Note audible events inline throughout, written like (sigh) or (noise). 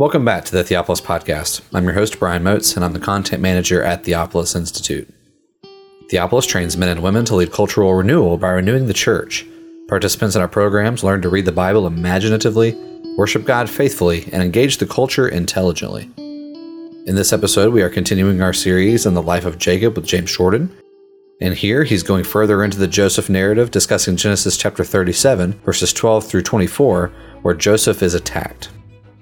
Welcome back to the Theopolis Podcast. I'm your host, Brian Moats, and I'm the content manager at Theopolis Institute. Theopolis trains men and women to lead cultural renewal by renewing the church. Participants in our programs learn to read the Bible imaginatively, worship God faithfully, and engage the culture intelligently. In this episode, we are continuing our series on the life of Jacob with James Jordan. And here he's going further into the Joseph narrative, discussing Genesis chapter 37, verses 12 through 24, where Joseph is attacked.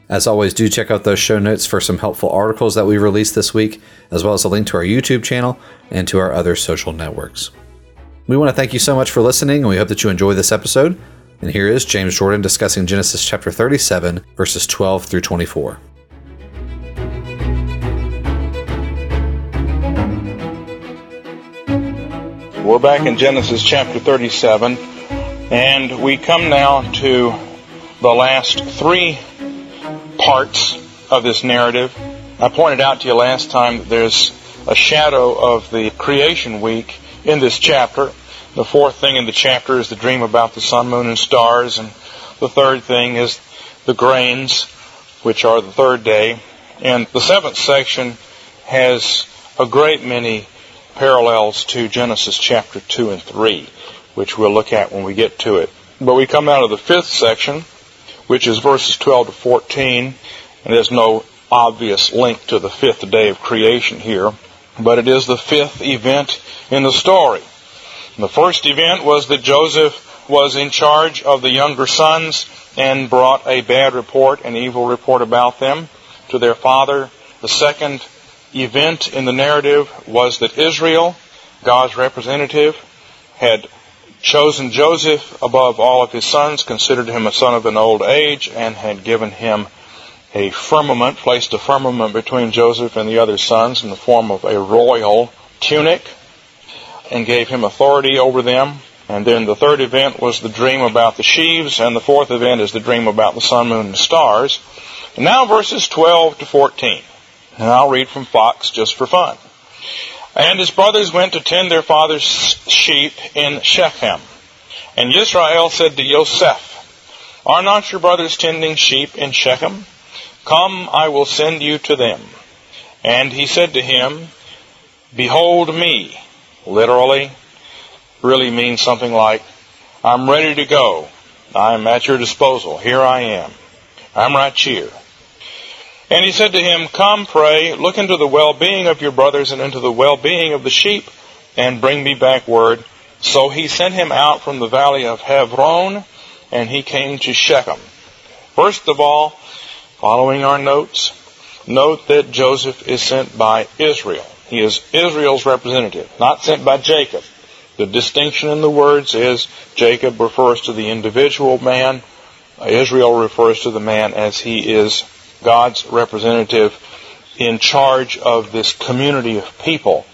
As always, do check out those show notes for some helpful articles that we released this week, as well as a link to our YouTube channel and to our other social networks. We want to thank you so much for listening, and we hope that you enjoy this episode. And here is James Jordan discussing Genesis chapter 37, verses 12 through 24. We're back in Genesis chapter 37, and we come now to the last three parts of this narrative. I pointed out to you last time that there's a shadow of the creation week in this chapter. The fourth thing in the chapter is the dream about the sun, moon, and stars, and the third thing is the grains, which are the third day. And the seventh section has a great many parallels to Genesis chapter 2 and 3, which we'll look at when we get to it. But we come out of the fifth section, which is verses 12 to 14. And there's no obvious link to the fifth day of creation here, but it is the fifth event in the story. The first event was that Joseph was in charge of the younger sons and brought a bad report, an evil report about them to their father. The second event in the narrative was that Israel, God's representative, had chosen Joseph above all of his sons, considered him a son of an old age, and had given him a firmament, placed a firmament between Joseph and the other sons in the form of a royal tunic, and gave him authority over them. And then the third event was the dream about the sheaves, and the fourth event is the dream about the sun, moon, and stars. And now verses 12 to 14. And I'll read from Fox just for fun. And his brothers went to tend their father's sheep in Shechem. And Israel said to Yosef, Are not your brothers tending sheep in Shechem? Come, I will send you to them. And he said to him, Behold me. Literally, really means something like, I'm ready to go. I'm at your disposal. Here I am. I'm right here. And he said to him, Come, pray, look into the well being of your brothers and into the well being of the sheep, and bring me back word. So he sent him out from the valley of Hebron, and he came to Shechem. First of all, following our notes, note that Joseph is sent by Israel. He is Israel's representative, not sent by Jacob. The distinction in the words is Jacob refers to the individual man, Israel refers to the man as he is God's representative in charge of this community of people.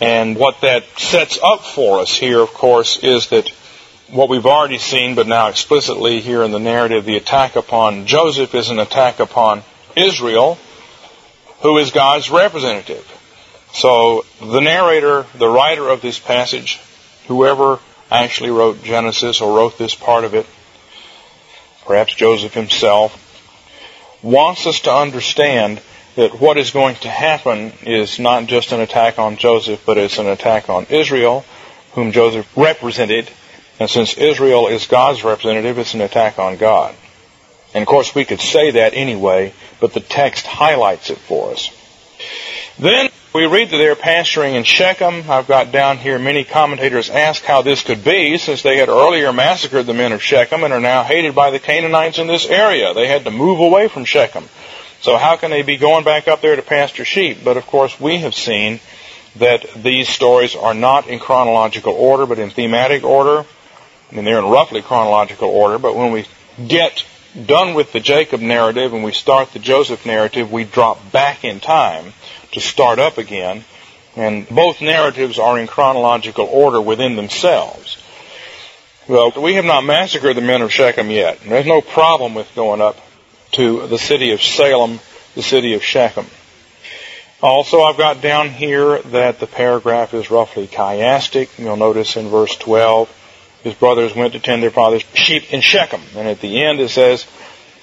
And what that sets up for us here, of course, is that what we've already seen, but now explicitly here in the narrative, the attack upon Joseph is an attack upon Israel, who is God's representative. So the narrator, the writer of this passage, whoever actually wrote Genesis or wrote this part of it, perhaps Joseph himself, wants us to understand that what is going to happen is not just an attack on Joseph, but it's an attack on Israel, whom Joseph represented. And since Israel is God's representative, it's an attack on God. And of course, we could say that anyway, but the text highlights it for us. Then we read that they're pasturing in Shechem. I've got down here many commentators ask how this could be, since they had earlier massacred the men of Shechem and are now hated by the Canaanites in this area. They had to move away from Shechem. So how can they be going back up there to pasture sheep? But of course, we have seen that these stories are not in chronological order, but in thematic order. I mean, they're in roughly chronological order, but when we get done with the Jacob narrative and we start the Joseph narrative, we drop back in time to start up again. And both narratives are in chronological order within themselves. Well, we have not massacred the men of Shechem yet. There's no problem with going up to the city of Salem, the city of Shechem. Also, I've got down here that the paragraph is roughly chiastic. You'll notice in verse 12, his brothers went to tend their father's sheep in Shechem. And at the end it says,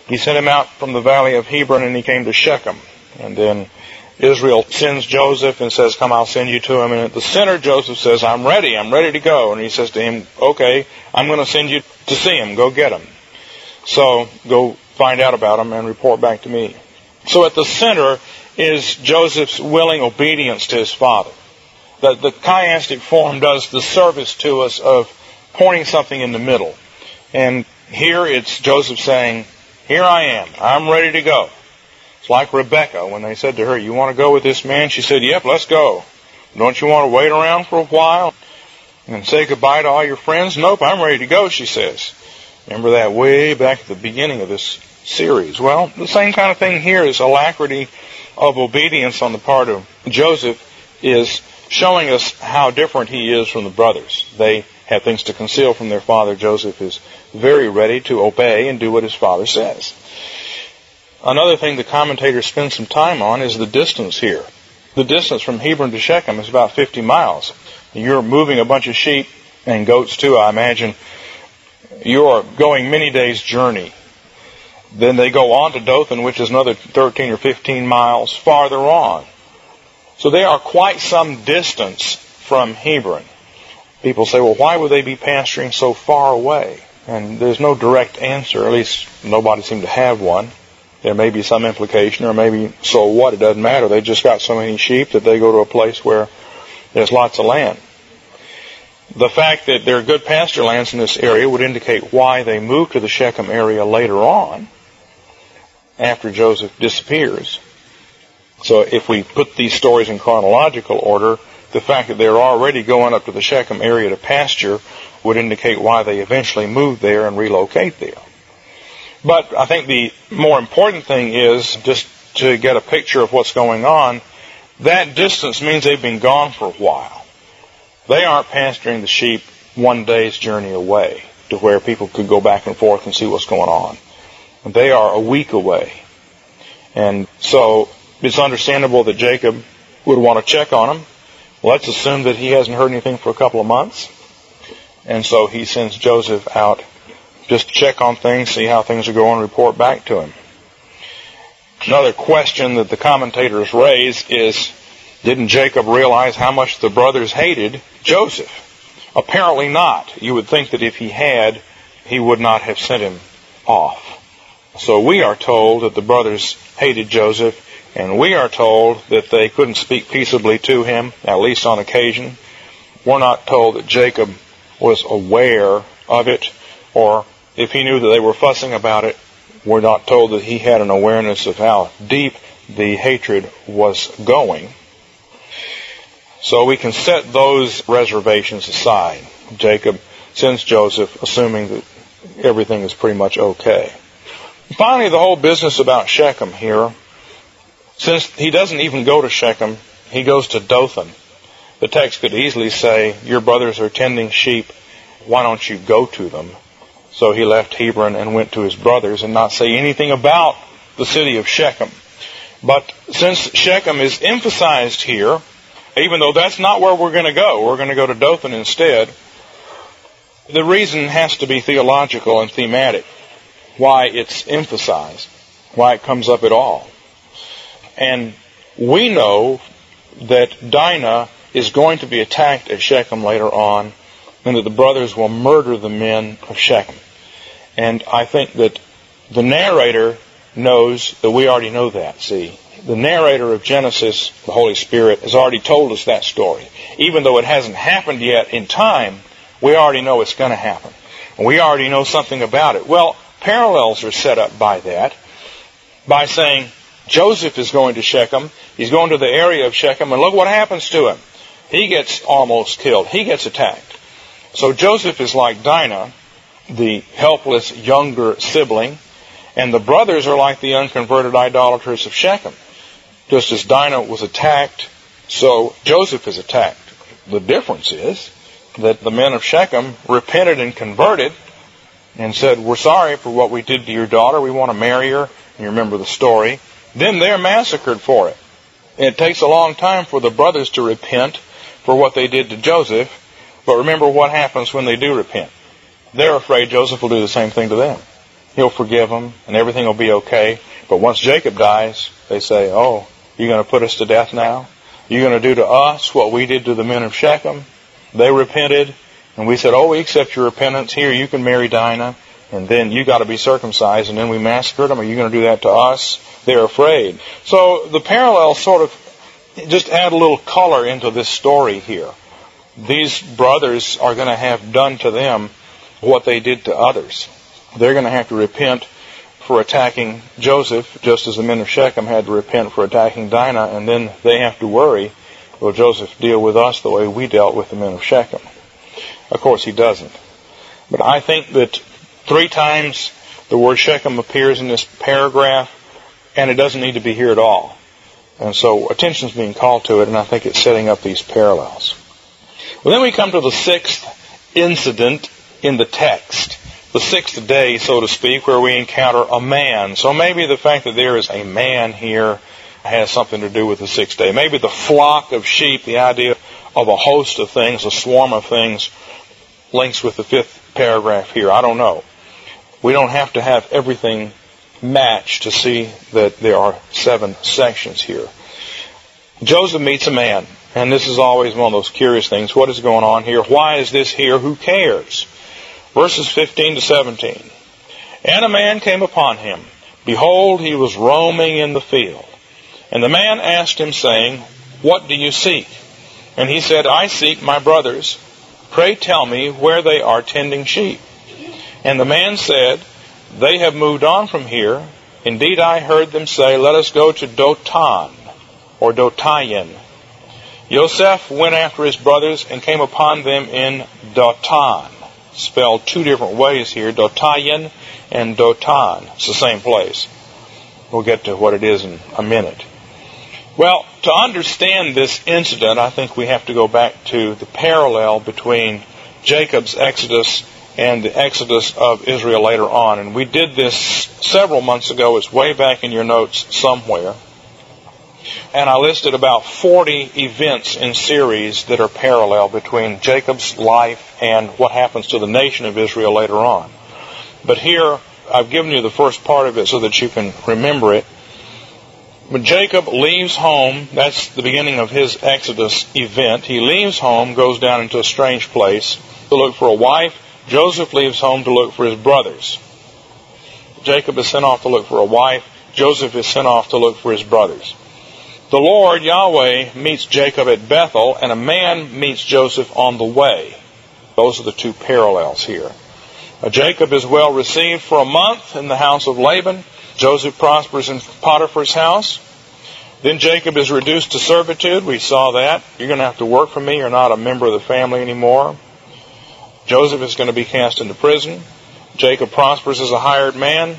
He sent him out from the valley of Hebron and he came to Shechem. And then Israel sends Joseph and says, Come, I'll send you to him. And at the center, Joseph says, I'm ready. I'm ready to go. And he says to him, Okay, I'm going to send you to see him. Go get him. So go find out about him and report back to me. So at the center is Joseph's willing obedience to his father. The, the chiastic form does the service to us of pointing something in the middle. And here it's Joseph saying, Here I am. I'm ready to go. It's like Rebecca when they said to her, You want to go with this man? She said, Yep, let's go. Don't you want to wait around for a while and say goodbye to all your friends? Nope, I'm ready to go, she says. Remember that way back at the beginning of this series. Well, the same kind of thing here is alacrity of obedience on the part of Joseph is showing us how different he is from the brothers. They have things to conceal from their father. Joseph is very ready to obey and do what his father says. Another thing the commentators spend some time on is the distance here. The distance from Hebron to Shechem is about 50 miles. You're moving a bunch of sheep and goats too, I imagine. You're going many days' journey. Then they go on to Dothan, which is another 13 or 15 miles farther on. So they are quite some distance from Hebron. People say, well, why would they be pasturing so far away? And there's no direct answer, at least nobody seemed to have one. There may be some implication, or maybe so what, it doesn't matter. They just got so many sheep that they go to a place where there's lots of land. The fact that there are good pasture lands in this area would indicate why they moved to the Shechem area later on, after Joseph disappears. So if we put these stories in chronological order, the fact that they're already going up to the Shechem area to pasture would indicate why they eventually moved there and relocate there. But I think the more important thing is just to get a picture of what's going on. That distance means they've been gone for a while. They aren't pasturing the sheep one day's journey away to where people could go back and forth and see what's going on. They are a week away. And so it's understandable that Jacob would want to check on them. Let's assume that he hasn't heard anything for a couple of months. And so he sends Joseph out just to check on things, see how things are going, report back to him. Another question that the commentators raise is, didn't Jacob realize how much the brothers hated Joseph? Apparently not. You would think that if he had, he would not have sent him off. So we are told that the brothers hated Joseph, and we are told that they couldn't speak peaceably to him, at least on occasion. We're not told that Jacob was aware of it or if he knew that they were fussing about it, we're not told that he had an awareness of how deep the hatred was going. So we can set those reservations aside. Jacob sends Joseph, assuming that everything is pretty much okay. Finally, the whole business about Shechem here, since he doesn't even go to Shechem, he goes to Dothan. The text could easily say, Your brothers are tending sheep, why don't you go to them? So he left Hebron and went to his brothers and not say anything about the city of Shechem. But since Shechem is emphasized here, even though that's not where we're going to go, we're going to go to Dothan instead, the reason has to be theological and thematic. Why it's emphasized, why it comes up at all. And we know that Dinah is going to be attacked at Shechem later on and that the brothers will murder the men of Shechem. And I think that the narrator knows that we already know that, see. The narrator of Genesis, the Holy Spirit, has already told us that story. Even though it hasn't happened yet in time, we already know it's going to happen. We already know something about it. Well, parallels are set up by that, by saying Joseph is going to Shechem, he's going to the area of Shechem, and look what happens to him. He gets almost killed. He gets attacked. So Joseph is like Dinah, the helpless younger sibling, and the brothers are like the unconverted idolaters of Shechem. Just as Dinah was attacked, so Joseph is attacked. The difference is that the men of Shechem repented and converted and said, We're sorry for what we did to your daughter. We want to marry her. And you remember the story. Then they're massacred for it. And it takes a long time for the brothers to repent for what they did to Joseph. But remember what happens when they do repent. They're afraid Joseph will do the same thing to them. He'll forgive them and everything will be okay. But once Jacob dies, they say, oh, you're going to put us to death now? You're going to do to us what we did to the men of Shechem? They repented and we said, oh, we accept your repentance. Here, you can marry Dinah and then you got to be circumcised, and then we massacred them. Are you going to do that to us? They're afraid. So the parallel sort of just add a little color into this story here. These brothers are going to have done to them what they did to others. They're going to have to repent for attacking Joseph, just as the men of Shechem had to repent for attacking Dinah, and then they have to worry, will Joseph deal with us the way we dealt with the men of Shechem? Of course, he doesn't. But I think that Three times the word Shechem appears in this paragraph, and it doesn't need to be here at all. And so attention is being called to it, and I think it's setting up these parallels. Well, then we come to the sixth incident in the text. The sixth day, so to speak, where we encounter a man. So maybe the fact that there is a man here has something to do with the sixth day. Maybe the flock of sheep, the idea of a host of things, a swarm of things, links with the fifth paragraph here. I don't know. We don't have to have everything matched to see that there are seven sections here. Joseph meets a man, and this is always one of those curious things. What is going on here? Why is this here? Who cares? Verses 15 to 17. And a man came upon him. Behold, he was roaming in the field. And the man asked him, saying, What do you seek? And he said, I seek my brothers. Pray tell me where they are tending sheep. And the man said, They have moved on from here. Indeed, I heard them say, Let us go to Dotan, or Dotayin. Yosef went after his brothers and came upon them in Dotan. Spelled two different ways here, Dotayin and Dotan. It's the same place. We'll get to what it is in a minute. Well, to understand this incident, I think we have to go back to the parallel between Jacob's exodus and the exodus of Israel later on. And we did this several months ago. It's way back in your notes somewhere. And I listed about 40 events in series that are parallel between Jacob's life and what happens to the nation of Israel later on. But here, I've given you the first part of it so that you can remember it. When Jacob leaves home, that's the beginning of his Exodus event. He leaves home, goes down into a strange place to look for a wife Joseph leaves home to look for his brothers. Jacob is sent off to look for a wife. Joseph is sent off to look for his brothers. The Lord, Yahweh, meets Jacob at Bethel, and a man meets Joseph on the way. Those are the two parallels here. Uh, Jacob is well received for a month in the house of Laban. Joseph prospers in Potiphar's house. Then Jacob is reduced to servitude. We saw that. You're going to have to work for me. You're not a member of the family anymore. Joseph is going to be cast into prison. Jacob prospers as a hired man.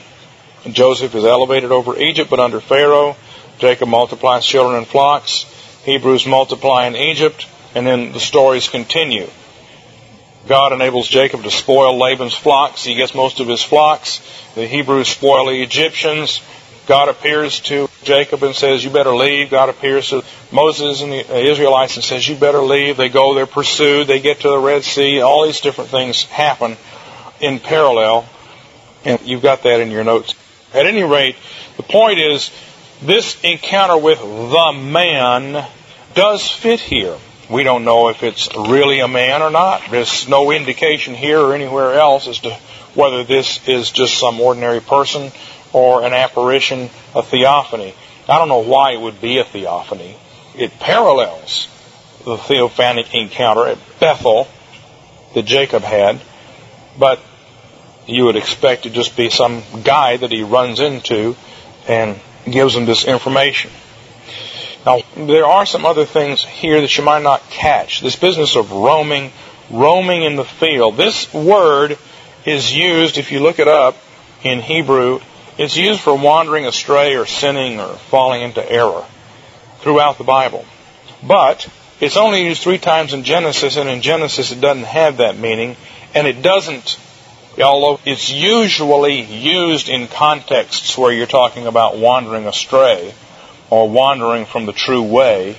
And Joseph is elevated over Egypt, but under Pharaoh. Jacob multiplies children in flocks. Hebrews multiply in Egypt. And then the stories continue. God enables Jacob to spoil Laban's flocks. He gets most of his flocks. The Hebrews spoil the Egyptians. God appears to Jacob and says, You better leave. God appears to Moses and the Israelites and says, You better leave. They go, they're pursued, they get to the Red Sea. All these different things happen in parallel. And you've got that in your notes. At any rate, the point is, this encounter with the man does fit here. We don't know if it's really a man or not. There's no indication here or anywhere else as to whether this is just some ordinary person or an apparition, a theophany. I don't know why it would be a theophany. It parallels the theophanic encounter at Bethel that Jacob had, but you would expect it to just be some guy that he runs into and gives him this information. Now, there are some other things here that you might not catch. This business of roaming, roaming in the field. This word is used, if you look it up, in Hebrew it's used for wandering astray or sinning or falling into error throughout the Bible. But it's only used three times in Genesis, and in Genesis it doesn't have that meaning, and it doesn't, although it's usually used in contexts where you're talking about wandering astray or wandering from the true way.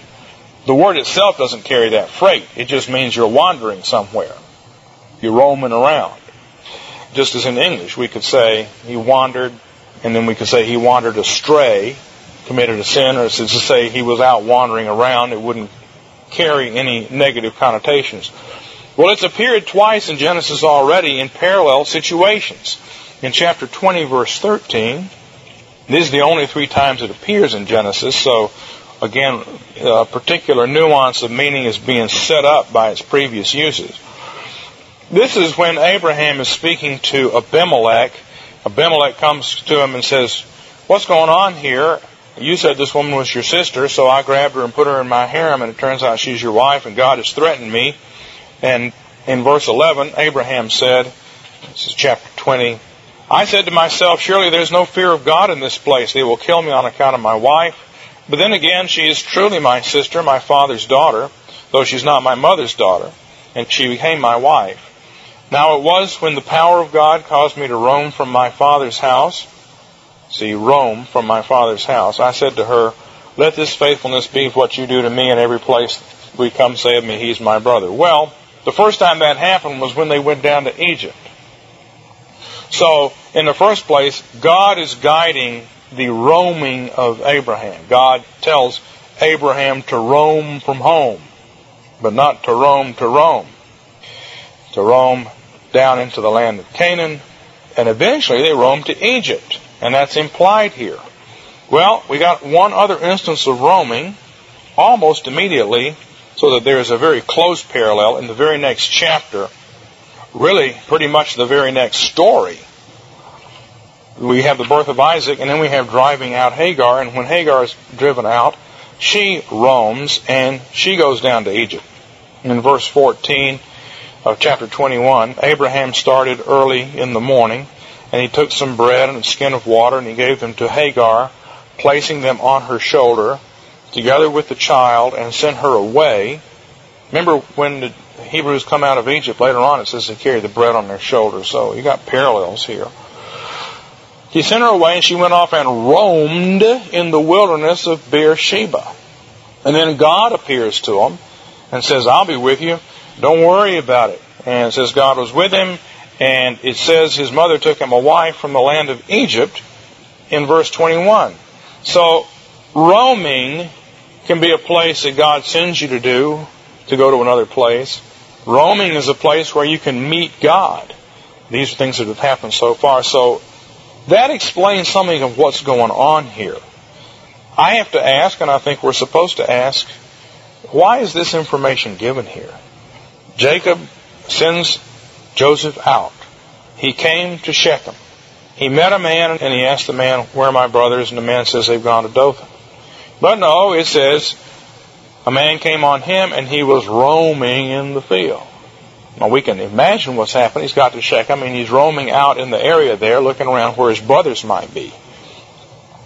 The word itself doesn't carry that freight. It just means you're wandering somewhere. You're roaming around. just as in English, we could say he wandered, and then we could say he wandered astray, committed a sin, or to say he was out wandering around. It wouldn't carry any negative connotations. Well, it's appeared twice in Genesis already in parallel situations. In chapter 20, verse 13, these are the only three times it appears in Genesis, so again, a particular nuance of meaning is being set up by its previous uses. This is when Abraham is speaking to Abimelech. Abimelech comes to him and says, What's going on here? You said this woman was your sister, so I grabbed her and put her in my harem, and it turns out she's your wife, and God has threatened me. And in verse 11, Abraham said, This is chapter 20, I said to myself, Surely there's no fear of God in this place. They will kill me on account of my wife. But then again, she is truly my sister, my father's daughter, though she's not my mother's daughter, and she became my wife. Now it was when the power of God caused me to roam from my father's house. See, roam from my father's house. I said to her, Let this faithfulness be what you do to me in every place we come say of me, He's my brother. Well, the first time that happened was when they went down to Egypt. So, in the first place, God is guiding the roaming of Abraham. God tells Abraham to roam from home, but not to roam to Rome. To roam down into the land of Canaan, and eventually they roamed to Egypt, and that's implied here. Well, we got one other instance of roaming almost immediately, so that there is a very close parallel in the very next chapter, really pretty much the very next story. We have the birth of Isaac, and then we have driving out Hagar, and when Hagar is driven out, she roams and she goes down to Egypt. In verse 14, of chapter 21, Abraham started early in the morning, and he took some bread and a skin of water, and he gave them to Hagar, placing them on her shoulder, together with the child, and sent her away. Remember when the Hebrews come out of Egypt, later on it says they carried the bread on their shoulders, so you got parallels here. He sent her away, and she went off and roamed in the wilderness of Beersheba. And then God appears to him and says, I'll be with you don't worry about it. And it says God was with him, and it says his mother took him a wife from the land of Egypt in verse 21. So, roaming can be a place that God sends you to do, to go to another place. Roaming is a place where you can meet God. These are things that have happened so far. So, that explains something of what's going on here. I have to ask, and I think we're supposed to ask, why is this information given here? Jacob sends Joseph out. He came to Shechem. He met a man and he asked the man, Where are my brothers? And the man says, They've gone to Dothan. But no, it says, a man came on him and he was roaming in the field. Now we can imagine what's happened. He's got to Shechem and he's roaming out in the area there looking around where his brothers might be.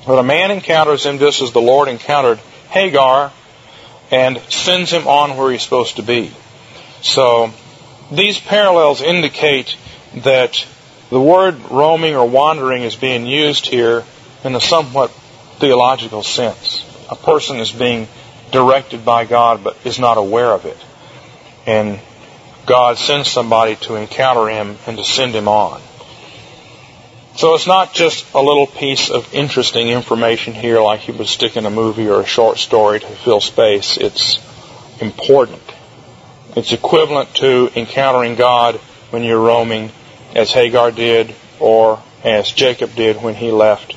But a man encounters him just as the Lord encountered Hagar and sends him on where he's supposed to be. So these parallels indicate that the word roaming or wandering is being used here in a somewhat theological sense. A person is being directed by God but is not aware of it. And God sends somebody to encounter him and to send him on. So it's not just a little piece of interesting information here like you would stick in a movie or a short story to fill space. It's important. It's equivalent to encountering God when you're roaming, as Hagar did, or as Jacob did when he left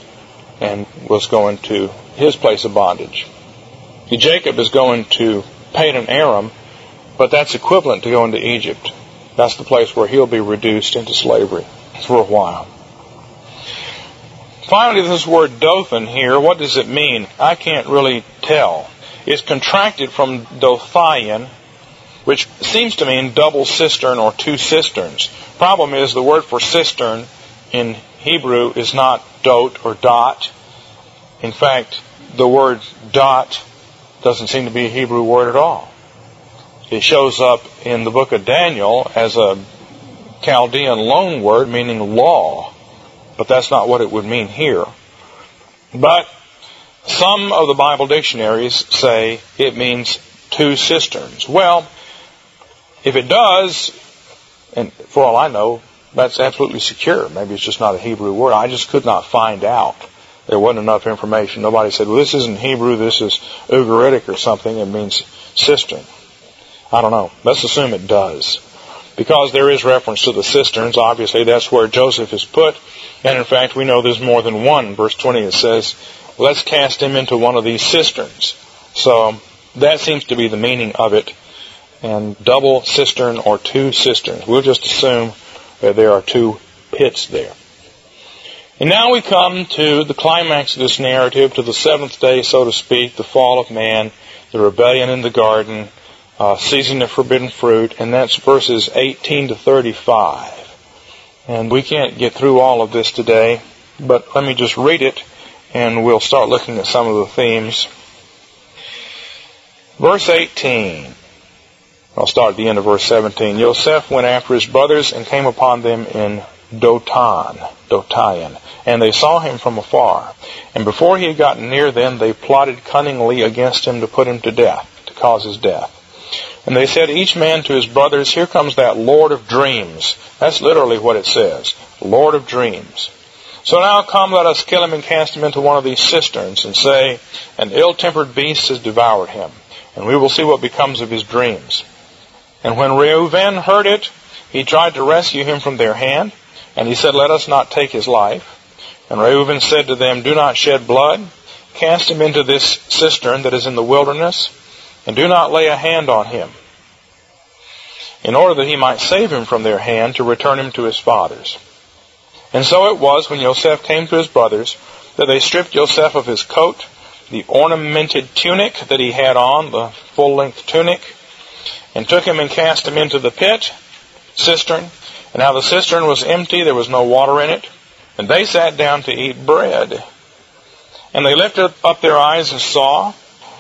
and was going to his place of bondage. Jacob is going to Padan Aram, but that's equivalent to going to Egypt. That's the place where he'll be reduced into slavery for a while. Finally, this word Dothan here, what does it mean? I can't really tell. It's contracted from Dothian, which seems to mean double cistern or two cisterns. Problem is the word for cistern in Hebrew is not dot or dot. In fact, the word dot doesn't seem to be a Hebrew word at all. It shows up in the book of Daniel as a Chaldean loan word meaning law, but that's not what it would mean here. But some of the Bible dictionaries say it means two cisterns. Well, if it does, and for all I know, that's absolutely secure. Maybe it's just not a Hebrew word. I just could not find out. There wasn't enough information. Nobody said, well, this isn't Hebrew, this is Ugaritic or something. It means cistern. I don't know. Let's assume it does. Because there is reference to the cisterns, obviously that's where Joseph is put. And in fact, we know there's more than one. Verse 20 it says, let's cast him into one of these cisterns. So that seems to be the meaning of it. And double cistern or two cisterns. We'll just assume that there are two pits there. And now we come to the climax of this narrative, to the seventh day, so to speak, the fall of man, the rebellion in the garden, uh, of forbidden fruit, and that's verses 18 to 35. And we can't get through all of this today, but let me just read it, and we'll start looking at some of the themes. Verse 18. I'll start at the end of verse 17. Yosef went after his brothers and came upon them in Dotan, Dotayan, and they saw him from afar. And before he had gotten near them, they plotted cunningly against him to put him to death, to cause his death. And they said, each man to his brothers, here comes that Lord of dreams. That's literally what it says. Lord of dreams. So now come, let us kill him and cast him into one of these cisterns and say, an ill-tempered beast has devoured him. And we will see what becomes of his dreams. And when Reuben heard it, he tried to rescue him from their hand. And he said, let us not take his life. And Reuben said to them, do not shed blood. Cast him into this cistern that is in the wilderness and do not lay a hand on him, in order that he might save him from their hand to return him to his fathers. And so it was when Joseph came to his brothers that they stripped Joseph of his coat, the ornamented tunic that he had on, the full length tunic, and took him and cast him into the pit, cistern. And now the cistern was empty, there was no water in it. And they sat down to eat bread. And they lifted up their eyes and saw,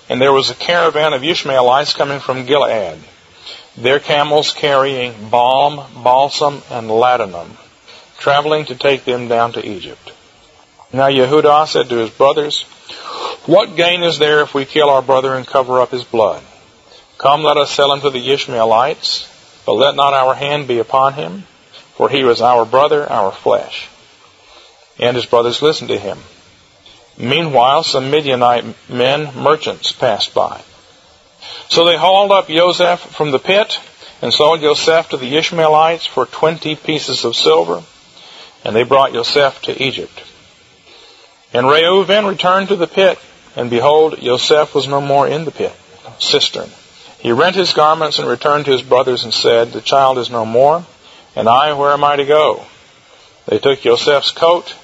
and there was a caravan of Ishmaelites coming from Gilead, their camels carrying balm, balsam, and ladanum, traveling to take them down to Egypt. Now Yehudah said to his brothers, What gain is there if we kill our brother and cover up his blood? Come, let us sell him to the Ishmaelites, but let not our hand be upon him, for he was our brother, our flesh. And his brothers listened to him. Meanwhile, some Midianite men, merchants, passed by. So they hauled up Joseph from the pit and sold Joseph to the Ishmaelites for twenty pieces of silver, and they brought Joseph to Egypt. And Reuben returned to the pit, and behold, Joseph was no more in the pit, cistern. He rent his garments and returned to his brothers and said, The child is no more, and I, where am I to go? They took Joseph's coat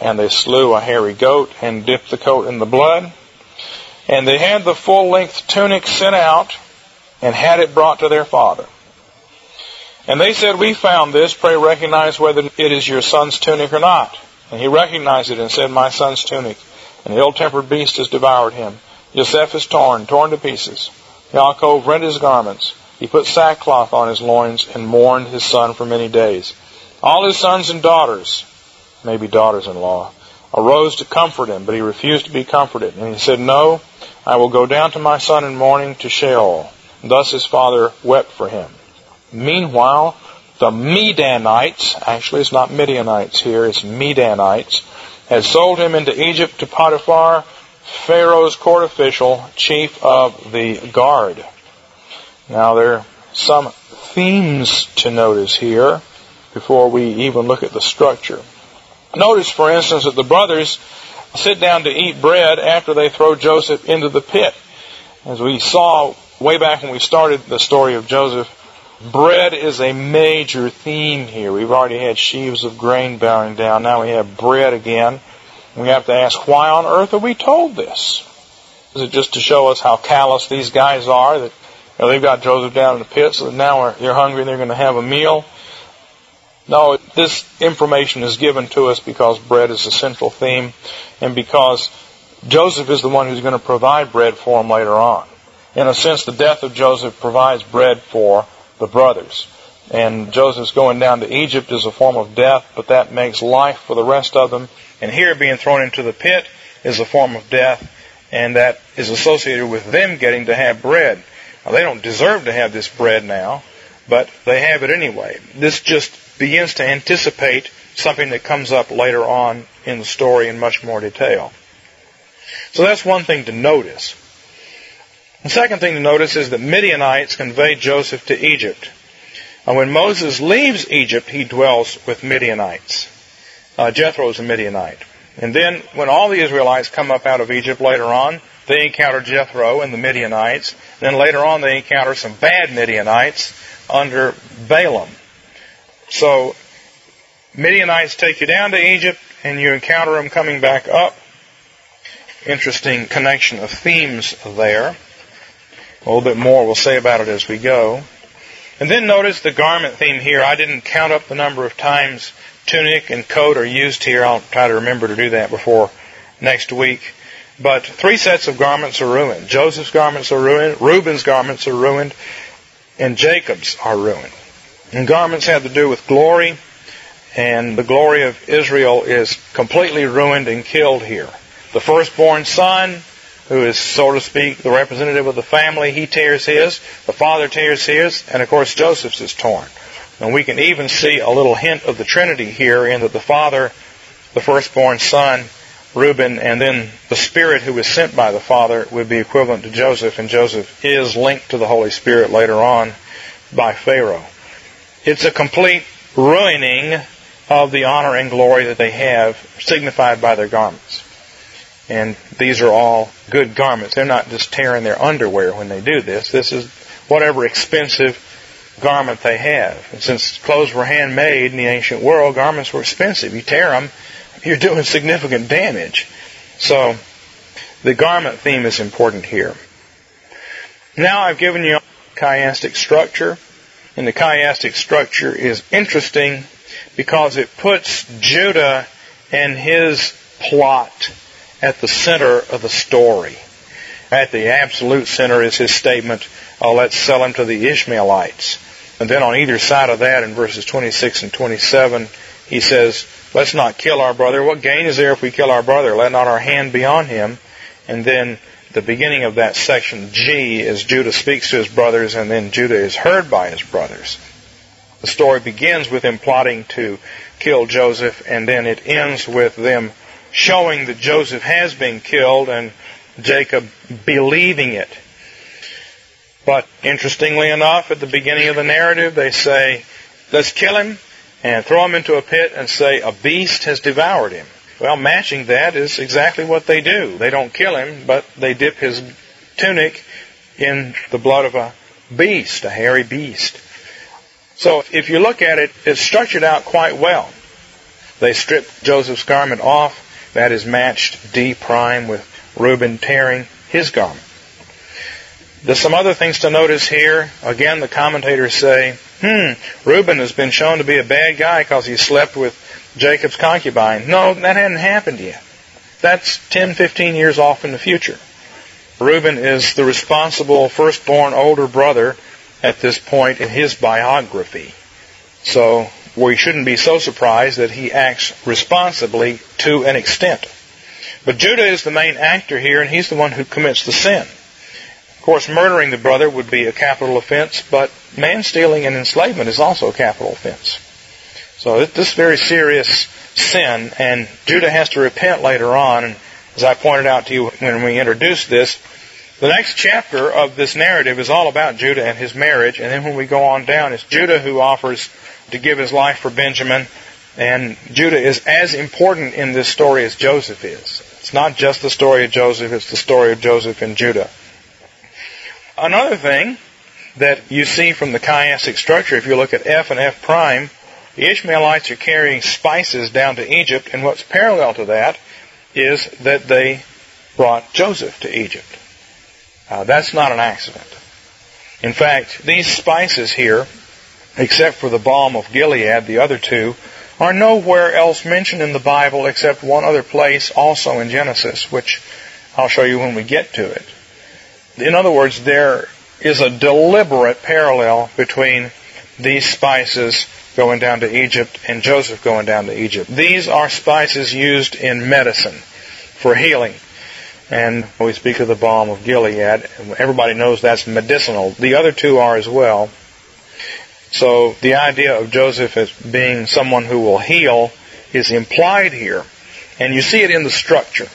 and they slew a hairy goat and dipped the coat in the blood. And they had the full length tunic sent out and had it brought to their father. And they said, We found this, pray recognize whether it is your son's tunic or not. And he recognized it and said, My son's tunic. And the ill tempered beast has devoured him. Joseph is torn, torn to pieces. Yaakov rent his garments. He put sackcloth on his loins and mourned his son for many days. All his sons and daughters maybe daughters-in-law, arose to comfort him, but he refused to be comforted. And he said, No, I will go down to my son in mourning to Sheol. Thus his father wept for him. Meanwhile, the Medanites, actually it's not Midianites here, it's Medanites, had sold him into Egypt to Potiphar, Pharaoh's court official, chief of the guard. Now there are some themes to notice here before we even look at the structure. Notice, for instance, that the brothers sit down to eat bread after they throw Joseph into the pit. As we saw way back when we started the story of Joseph, bread is a major theme here. We've already had sheaves of grain bowing down. Now we have bread again. We have to ask, why on earth are we told this? Is it just to show us how callous these guys are? That you know, they've got Joseph down in the pit, so now they're hungry and they're going to have a meal. No, this information is given to us because bread is a central theme and because Joseph is the one who's going to provide bread for them later on. In a sense, the death of Joseph provides bread for the brothers. And Joseph's going down to Egypt is a form of death, but that makes life for the rest of them. And here being thrown into the pit is a form of death, and that is associated with them getting to have bread. Now, they don't deserve to have this bread now, but they have it anyway. This just begins to anticipate something that comes up later on in the story in much more detail. So that's one thing to notice. The second thing to notice is that Midianites conveyed Joseph to Egypt. And when Moses leaves Egypt, he dwells with Midianites. Uh, Jethro is a Midianite. And then when all the Israelites come up out of Egypt later on, they encounter Jethro and the Midianites. Then later on they encounter some bad Midianites under Balaam. So Midianites take you down to Egypt and you encounter them coming back up. Interesting connection of themes there. A little bit more we'll say about it as we go. And then notice the garment theme here. I didn't count up the number of times tunic and coat are used here. I'll try to remember to do that before next week. But three sets of garments are ruined. Joseph's garments are ruined, Reuben's garments are ruined, and Jacob's are ruined. And garments have to do with glory, and the glory of Israel is completely ruined and killed here. The firstborn son, who is, so to speak, the representative of the family, he tears his, the father tears his, and of course Joseph's is torn. And we can even see a little hint of the Trinity here in that the father, the firstborn son, Reuben, and then the Spirit who was sent by the Father would be equivalent to Joseph, and Joseph is linked to the Holy Spirit later on by Pharaoh. It's a complete ruining of the honor and glory that they have, signified by their garments. And these are all good garments. They're not just tearing their underwear when they do this. This is whatever expensive garment they have. And since clothes were handmade in the ancient world, garments were expensive. You tear them, you're doing (laughs) significant damage. So the garment theme is important here. Now I've given you chiastic structure, and the chiastic structure is interesting because it puts Judah and his plot at the center of the story. At the absolute center is his statement, oh, let's sell him to the Ishmaelites. And then on either side of that, in verses 26 and 27, he says, Let's not kill our brother. What gain is there if we kill our brother? Let not our hand be on him. And then the beginning of that section G is Judah speaks to his brothers, and then Judah is heard by his brothers. The story begins with them plotting to kill Joseph, and then it ends with them showing that Joseph has been killed and Jacob believing it. But interestingly enough, at the beginning of the narrative, they say, let's kill him and throw him into a pit and say, a beast has devoured him. Well, matching that is exactly what they do. They don't kill him, but they dip his tunic in the blood of a beast, a hairy beast. So if you look at it, it's structured out quite well. They strip Joseph's garment off. That is matched D prime with Reuben tearing his garment. There's some other things to notice here. Again, the commentators say, hmm, Reuben has been shown to be a bad guy because he slept with Jacob's concubine. No, that hadn't happened yet. That's 10, 15 years off in the future. Reuben is the responsible firstborn older brother at this point in his biography. So we shouldn't be so surprised that he acts responsibly to an extent. But Judah is the main actor here, and he's the one who commits the sin. Of course, murdering the brother would be a capital offense, but man stealing and enslavement is also a capital offense. So this is very serious sin, and Judah has to repent later on. And as I pointed out to you when we introduced this, the next chapter of this narrative is all about Judah and his marriage, and then when we go on down, it's Judah who offers to give his life for Benjamin, and Judah is as important in this story as Joseph is. It's not just the story of Joseph, it's the story of Joseph and Judah. Another thing that you see from the chiastic structure, if you look at F and F prime, the Ishmaelites are carrying spices down to Egypt, and what's parallel to that is that they brought Joseph to Egypt. Uh, that's not an accident. In fact, these spices here, except for the balm of Gilead, the other two, are nowhere else mentioned in the Bible except one other place, also in Genesis, which I'll show you when we get to it. In other words, there is a deliberate parallel between these spices going down to Egypt and Joseph going down to Egypt. These are spices used in medicine for healing. And we speak of the balm of Gilead. Everybody knows that's medicinal. The other two are as well. So the idea of Joseph as being someone who will heal is implied here. And you see it in the structure.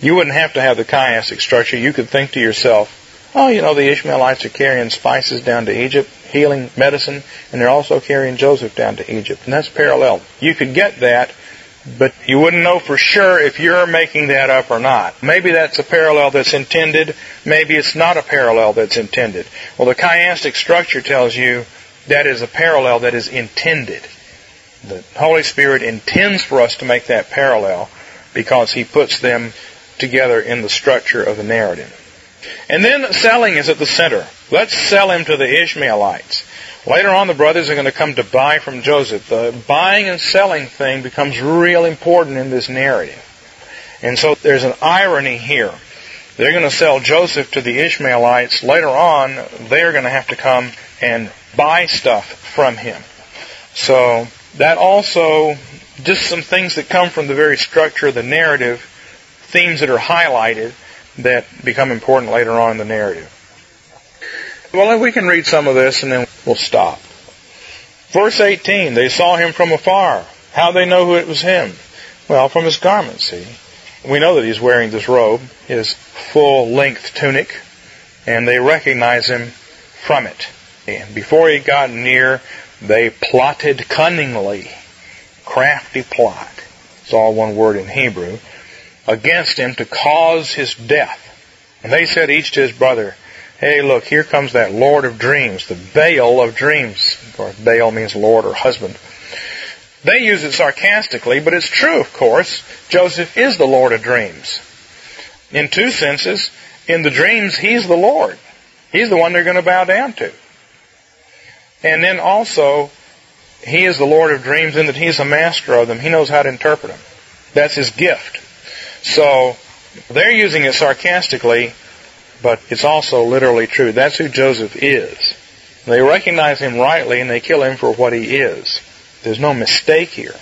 You wouldn't have to have the chiastic structure. You could think to yourself, oh, you know, the Ishmaelites are carrying spices down to Egypt, healing medicine, and they're also carrying Joseph down to Egypt. And that's parallel. You could get that, but you wouldn't know for sure if you're making that up or not. Maybe that's a parallel that's intended. Maybe it's not a parallel that's intended. Well, the chiastic structure tells you that is a parallel that is intended. The Holy Spirit intends for us to make that parallel because He puts them together in the structure of the narrative. And then selling is at the center. Let's sell him to the Ishmaelites. Later on, the brothers are going to come to buy from Joseph. The buying and selling thing becomes real important in this narrative. And so there's an irony here. They're going to sell Joseph to the Ishmaelites. Later on, they're going to have to come and buy stuff from him. So that also, just some things that come from the very structure of the narrative, themes that are highlighted that become important later on in the narrative. Well, we can read some of this and then we'll stop. Verse 18, they saw him from afar. How they know who it was him? Well, from his garments, see. We know that he's wearing this robe, his full length tunic, and they recognize him from it. And before he got near, they plotted cunningly. Crafty plot. It's all one word in Hebrew. Against him to cause his death. And they said each to his brother, Hey, look, here comes that Lord of dreams, the Baal of dreams. Course, Baal means Lord or husband. They use it sarcastically, but it's true, of course. Joseph is the Lord of dreams. In two senses, in the dreams, he's the Lord. He's the one they're going to bow down to. And then also, he is the Lord of dreams in that he's a master of them. He knows how to interpret them. That's his gift. So, they're using it sarcastically, but it's also literally true. That's who Joseph is. They recognize him rightly and they kill him for what he is. There's no mistake here.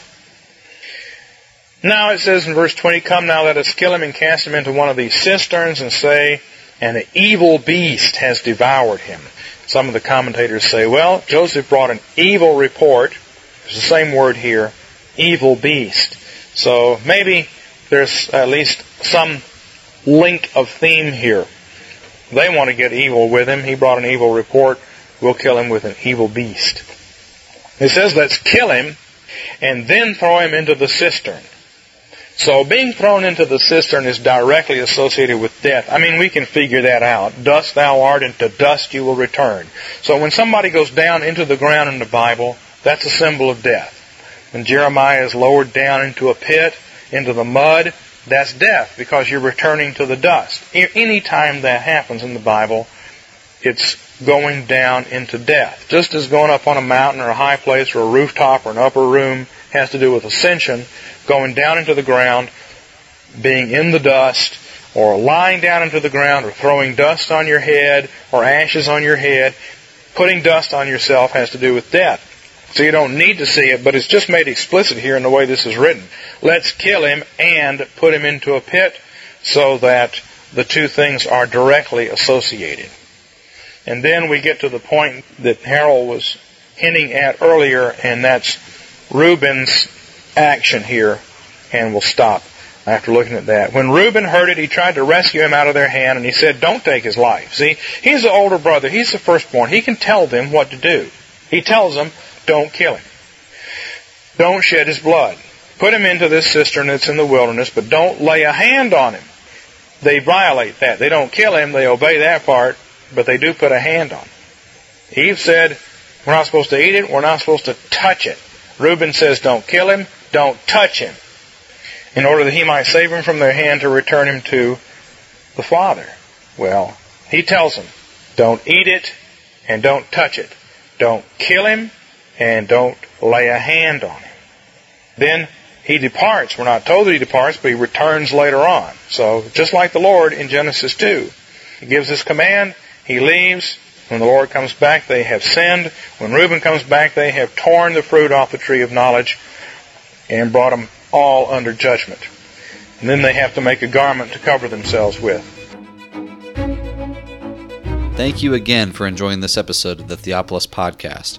Now it says in verse 20, Come now, let us kill him and cast him into one of these cisterns and say, An evil beast has devoured him. Some of the commentators say, well, Joseph brought an evil report. It's the same word here, evil beast. So maybe there's at least some link of theme here. They want to get evil with him. He brought an evil report. We'll kill him with an evil beast. It says, let's kill him and then throw him into the cistern. So being thrown into the cistern is directly associated with death. I mean, we can figure that out. Dust thou art, and to dust you will return. So when somebody goes down into the ground in the Bible, that's a symbol of death. When Jeremiah is lowered down into a pit, into the mud, that's death because you're returning to the dust. Any time that happens in the Bible, it's going down into death. Just as going up on a mountain or a high place or a rooftop or an upper room has to do with ascension, going down into the ground, being in the dust, or lying down into the ground, or throwing dust on your head, or ashes on your head, putting dust on yourself has to do with death. So you don't need to see it, but it's just made explicit here in the way this is written. Let's kill him and put him into a pit so that the two things are directly associated. And then we get to the point that Harold was hinting at earlier, and that's Reuben's action here, and we'll stop after looking at that. When Reuben heard it, he tried to rescue him out of their hand, and he said, Don't take his life. See, he's the older brother. He's the firstborn. He can tell them what to do. He tells them, Don't kill him. Don't shed his blood. Put him into this cistern that's in the wilderness, but don't lay a hand on him. They violate that. They don't kill him. They obey that part, but they do put a hand on him. Eve said, We're not supposed to eat it. We're not supposed to touch it. Reuben says, Don't kill him. Don't touch him. In order that he might save him from their hand to return him to the Father. Well, he tells them, Don't eat it and don't touch it. Don't kill him and don't lay a hand on him. Then he departs. We're not told that he departs, but he returns later on. So just like the Lord in Genesis 2, he gives this command, he leaves. When the Lord comes back, they have sinned. When Reuben comes back, they have torn the fruit off the tree of knowledge and brought them all under judgment. And then they have to make a garment to cover themselves with. Thank you again for enjoying this episode of the Theopolis Podcast.